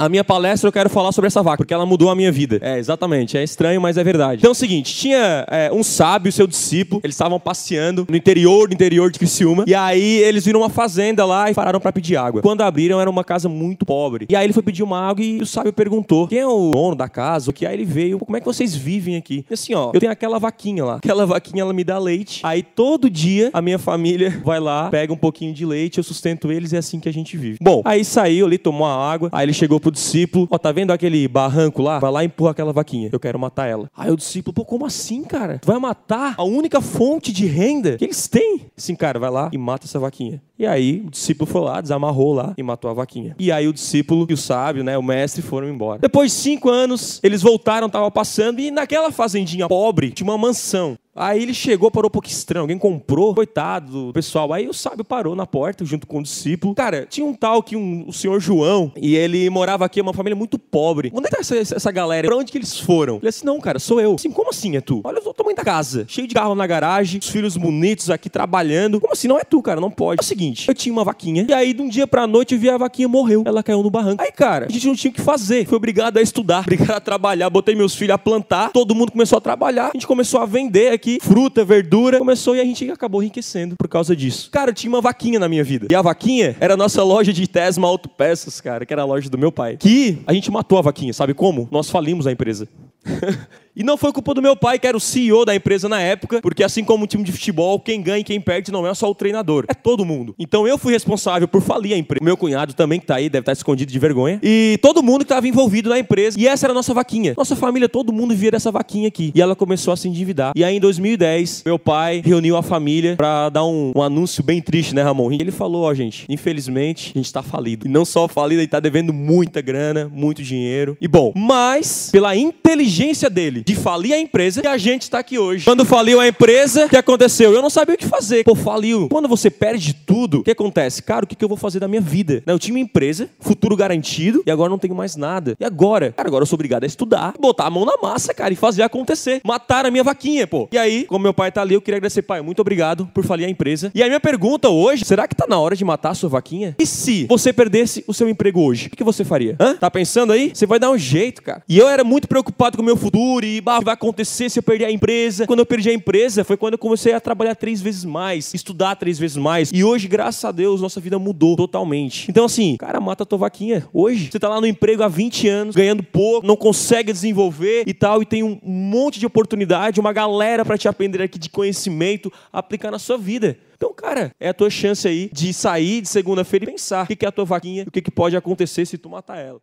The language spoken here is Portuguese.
A minha palestra eu quero falar sobre essa vaca, porque ela mudou a minha vida. É, exatamente. É estranho, mas é verdade. Então é o seguinte: tinha é, um sábio, seu discípulo, eles estavam passeando no interior do interior de Criciúma. E aí eles viram uma fazenda lá e pararam para pedir água. Quando abriram, era uma casa muito pobre. E aí ele foi pedir uma água e o sábio perguntou: quem é o dono da casa? Que aí ele veio, como é que vocês vivem aqui? E assim, ó, eu tenho aquela vaquinha lá. Aquela vaquinha ela me dá leite. Aí todo dia a minha família vai lá, pega um pouquinho de leite, eu sustento eles e é assim que a gente vive. Bom, aí saiu ali, tomou a água. Aí ele chegou pro pro discípulo: Ó, tá vendo aquele barranco lá? Vai lá e empurra aquela vaquinha. Eu quero matar ela. Aí o discípulo: Pô, como assim, cara? Tu vai matar a única fonte de renda que eles têm? Sim, cara, vai lá e mata essa vaquinha. E aí o discípulo foi lá, desamarrou lá e matou a vaquinha. E aí o discípulo e o sábio, né, o mestre, foram embora. Depois de cinco anos, eles voltaram, estavam passando, e naquela fazendinha pobre tinha uma mansão. Aí ele chegou, parou um pouco estranho. Alguém comprou, coitado do pessoal. Aí o sábio parou na porta junto com o discípulo. Cara, tinha um tal que um, o senhor João, e ele morava aqui, uma família muito pobre. Onde é que tá essa, essa galera? Pra onde que eles foram? Ele disse: Não, cara, sou eu. Assim, como assim é tu? Olha o tamanho da casa, cheio de carro na garagem, os filhos bonitos aqui trabalhando. Como assim? Não é tu, cara, não pode. É o seguinte: eu tinha uma vaquinha, e aí de um dia pra noite eu vi a vaquinha morreu. Ela caiu no barranco. Aí, cara, a gente não tinha o que fazer. Fui obrigado a estudar, obrigado a trabalhar. Botei meus filhos a plantar, todo mundo começou a trabalhar. A gente começou a vender aqui fruta, verdura verdura, começou e a gente acabou enriquecendo por causa disso. Cara, eu tinha uma vaquinha na minha vida. E a vaquinha era a nossa loja de Tesma Autopeças, cara, que era a loja do meu pai. Que a gente matou a vaquinha, sabe como? Nós falimos a empresa. E não foi culpa do meu pai, que era o CEO da empresa na época, porque assim como um time de futebol, quem ganha e quem perde não é só o treinador, é todo mundo. Então eu fui responsável por falir a empresa. Meu cunhado também, que tá aí, deve estar escondido de vergonha. E todo mundo que estava envolvido na empresa. E essa era a nossa vaquinha. Nossa família, todo mundo via dessa vaquinha aqui. E ela começou a se endividar. E aí em 2010, meu pai reuniu a família para dar um, um, anúncio bem triste, né, Ramon? E ele falou: Ó, gente, infelizmente a gente tá falido. E não só falido, ele tá devendo muita grana, muito dinheiro. E bom, mas pela inteligência dele de falir a empresa, que a gente está aqui hoje. Quando faliu a empresa, o que aconteceu? Eu não sabia o que fazer. Pô, faliu. Quando você perde tudo, o que acontece? Cara, o que eu vou fazer da minha vida? Eu tinha uma empresa, futuro garantido, e agora não tenho mais nada. E agora? Cara, agora eu sou obrigado a estudar, botar a mão na massa, cara, e fazer acontecer. Matar a minha vaquinha, pô. E aí, como meu pai tá ali, eu queria agradecer, pai, muito obrigado por falir a empresa. E aí minha pergunta hoje, será que tá na hora de matar a sua vaquinha? E se você perdesse o seu emprego hoje? O que você faria? Hã? Tá pensando aí? Você vai dar um jeito, cara. E eu era muito preocupado com o meu futuro e, bah, vai acontecer se eu perder a empresa. Quando eu perdi a empresa, foi quando eu comecei a trabalhar três vezes mais, estudar três vezes mais. E hoje, graças a Deus, nossa vida mudou totalmente. Então, assim, cara, mata a tua vaquinha. Hoje, você tá lá no emprego há 20 anos, ganhando pouco, não consegue desenvolver e tal, e tem um monte de oportunidade, uma galera para te aprender aqui de conhecimento, aplicar na sua vida. Então, cara, é a tua chance aí de sair de segunda-feira e pensar o que é a tua vaquinha, o que pode acontecer se tu matar ela.